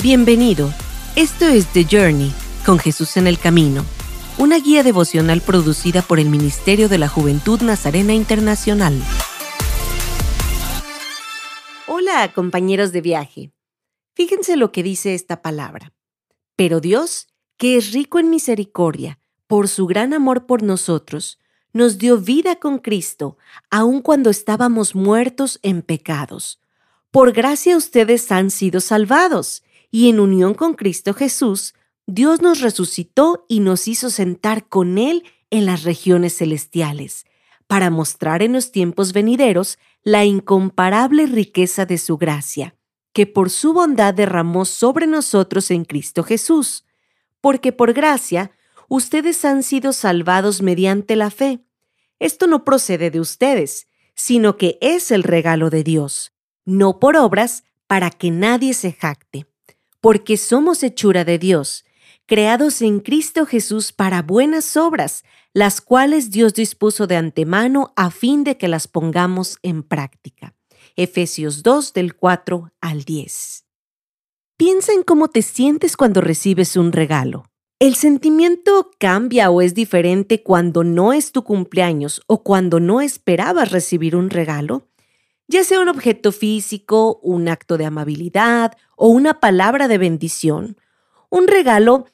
Bienvenido. Esto es The Journey, con Jesús en el Camino, una guía devocional producida por el Ministerio de la Juventud Nazarena Internacional. Hola, compañeros de viaje. Fíjense lo que dice esta palabra. Pero Dios, que es rico en misericordia, por su gran amor por nosotros, nos dio vida con Cristo, aun cuando estábamos muertos en pecados. Por gracia ustedes han sido salvados y en unión con Cristo Jesús, Dios nos resucitó y nos hizo sentar con Él en las regiones celestiales, para mostrar en los tiempos venideros la incomparable riqueza de su gracia, que por su bondad derramó sobre nosotros en Cristo Jesús, porque por gracia ustedes han sido salvados mediante la fe. Esto no procede de ustedes, sino que es el regalo de Dios, no por obras, para que nadie se jacte porque somos hechura de Dios, creados en Cristo Jesús para buenas obras, las cuales Dios dispuso de antemano a fin de que las pongamos en práctica. Efesios 2 del 4 al 10. Piensa en cómo te sientes cuando recibes un regalo. ¿El sentimiento cambia o es diferente cuando no es tu cumpleaños o cuando no esperabas recibir un regalo? Ya sea un objeto físico, un acto de amabilidad o una palabra de bendición. Un regalo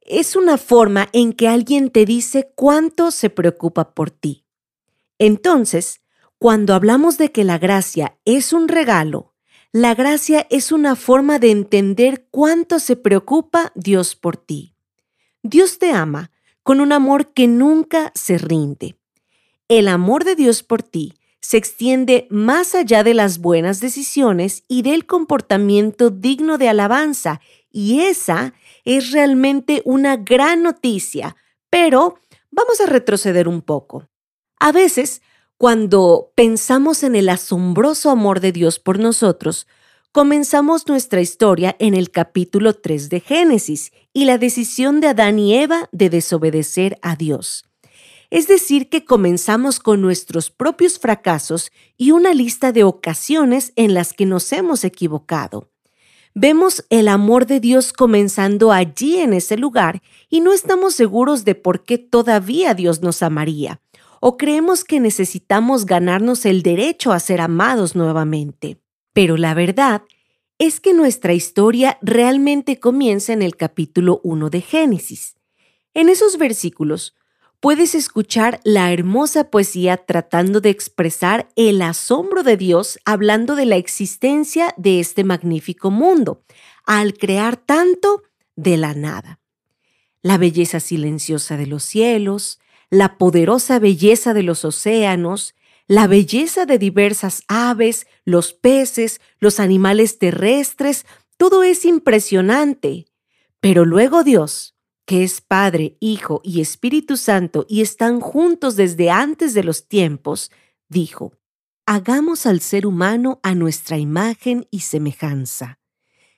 es una forma en que alguien te dice cuánto se preocupa por ti. Entonces, cuando hablamos de que la gracia es un regalo, la gracia es una forma de entender cuánto se preocupa Dios por ti. Dios te ama con un amor que nunca se rinde. El amor de Dios por ti se extiende más allá de las buenas decisiones y del comportamiento digno de alabanza, y esa es realmente una gran noticia, pero vamos a retroceder un poco. A veces, cuando pensamos en el asombroso amor de Dios por nosotros, comenzamos nuestra historia en el capítulo 3 de Génesis y la decisión de Adán y Eva de desobedecer a Dios. Es decir, que comenzamos con nuestros propios fracasos y una lista de ocasiones en las que nos hemos equivocado. Vemos el amor de Dios comenzando allí en ese lugar y no estamos seguros de por qué todavía Dios nos amaría, o creemos que necesitamos ganarnos el derecho a ser amados nuevamente. Pero la verdad es que nuestra historia realmente comienza en el capítulo 1 de Génesis. En esos versículos, puedes escuchar la hermosa poesía tratando de expresar el asombro de Dios hablando de la existencia de este magnífico mundo, al crear tanto de la nada. La belleza silenciosa de los cielos, la poderosa belleza de los océanos, la belleza de diversas aves, los peces, los animales terrestres, todo es impresionante. Pero luego Dios, que es Padre, Hijo y Espíritu Santo y están juntos desde antes de los tiempos, dijo, Hagamos al ser humano a nuestra imagen y semejanza,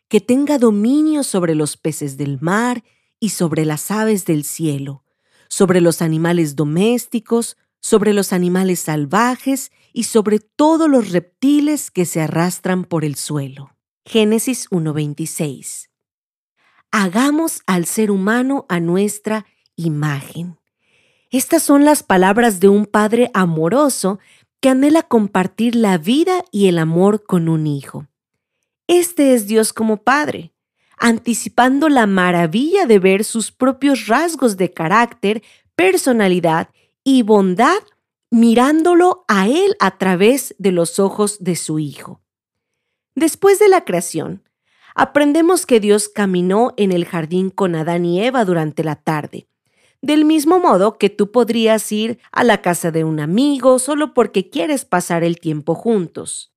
que tenga dominio sobre los peces del mar y sobre las aves del cielo, sobre los animales domésticos, sobre los animales salvajes y sobre todos los reptiles que se arrastran por el suelo. Génesis 1.26 hagamos al ser humano a nuestra imagen. Estas son las palabras de un padre amoroso que anhela compartir la vida y el amor con un hijo. Este es Dios como Padre, anticipando la maravilla de ver sus propios rasgos de carácter, personalidad y bondad mirándolo a Él a través de los ojos de su Hijo. Después de la creación, aprendemos que Dios caminó en el jardín con Adán y Eva durante la tarde. Del mismo modo que tú podrías ir a la casa de un amigo solo porque quieres pasar el tiempo juntos.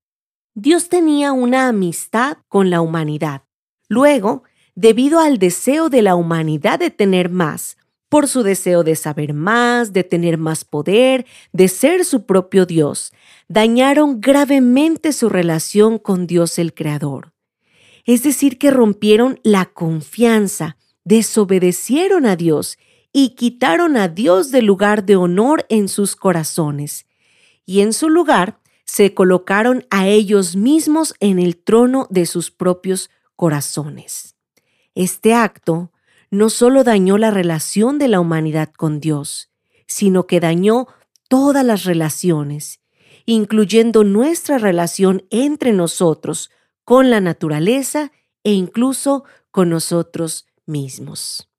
Dios tenía una amistad con la humanidad. Luego, debido al deseo de la humanidad de tener más, por su deseo de saber más, de tener más poder, de ser su propio Dios, dañaron gravemente su relación con Dios el Creador es decir, que rompieron la confianza, desobedecieron a Dios y quitaron a Dios del lugar de honor en sus corazones. Y en su lugar se colocaron a ellos mismos en el trono de sus propios corazones. Este acto no solo dañó la relación de la humanidad con Dios, sino que dañó todas las relaciones, incluyendo nuestra relación entre nosotros con la naturaleza e incluso con nosotros mismos.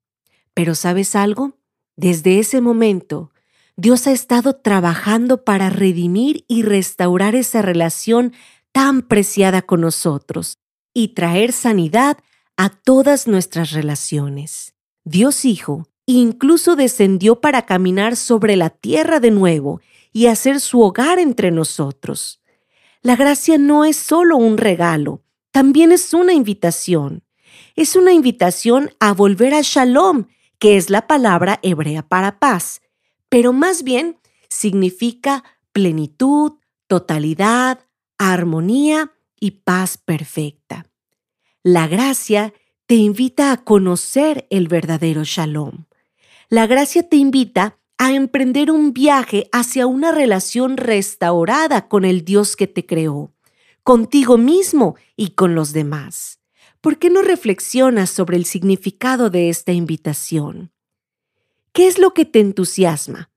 Pero ¿sabes algo? Desde ese momento, Dios ha estado trabajando para redimir y restaurar esa relación tan preciada con nosotros y traer sanidad a todas nuestras relaciones. Dios Hijo incluso descendió para caminar sobre la tierra de nuevo y hacer su hogar entre nosotros. La gracia no es solo un regalo, también es una invitación. Es una invitación a volver a Shalom, que es la palabra hebrea para paz, pero más bien significa plenitud, totalidad, armonía y paz perfecta. La gracia te invita a conocer el verdadero shalom. La gracia te invita a emprender un viaje hacia una relación restaurada con el Dios que te creó, contigo mismo y con los demás. ¿Por qué no reflexionas sobre el significado de esta invitación? ¿Qué es lo que te entusiasma?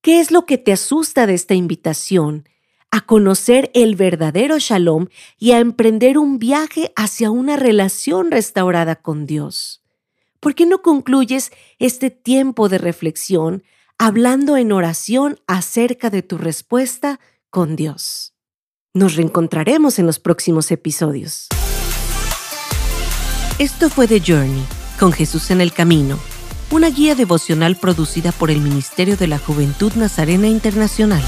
¿Qué es lo que te asusta de esta invitación a conocer el verdadero shalom y a emprender un viaje hacia una relación restaurada con Dios? ¿Por qué no concluyes este tiempo de reflexión hablando en oración acerca de tu respuesta con Dios? Nos reencontraremos en los próximos episodios. Esto fue The Journey, con Jesús en el Camino una guía devocional producida por el Ministerio de la Juventud Nazarena Internacional.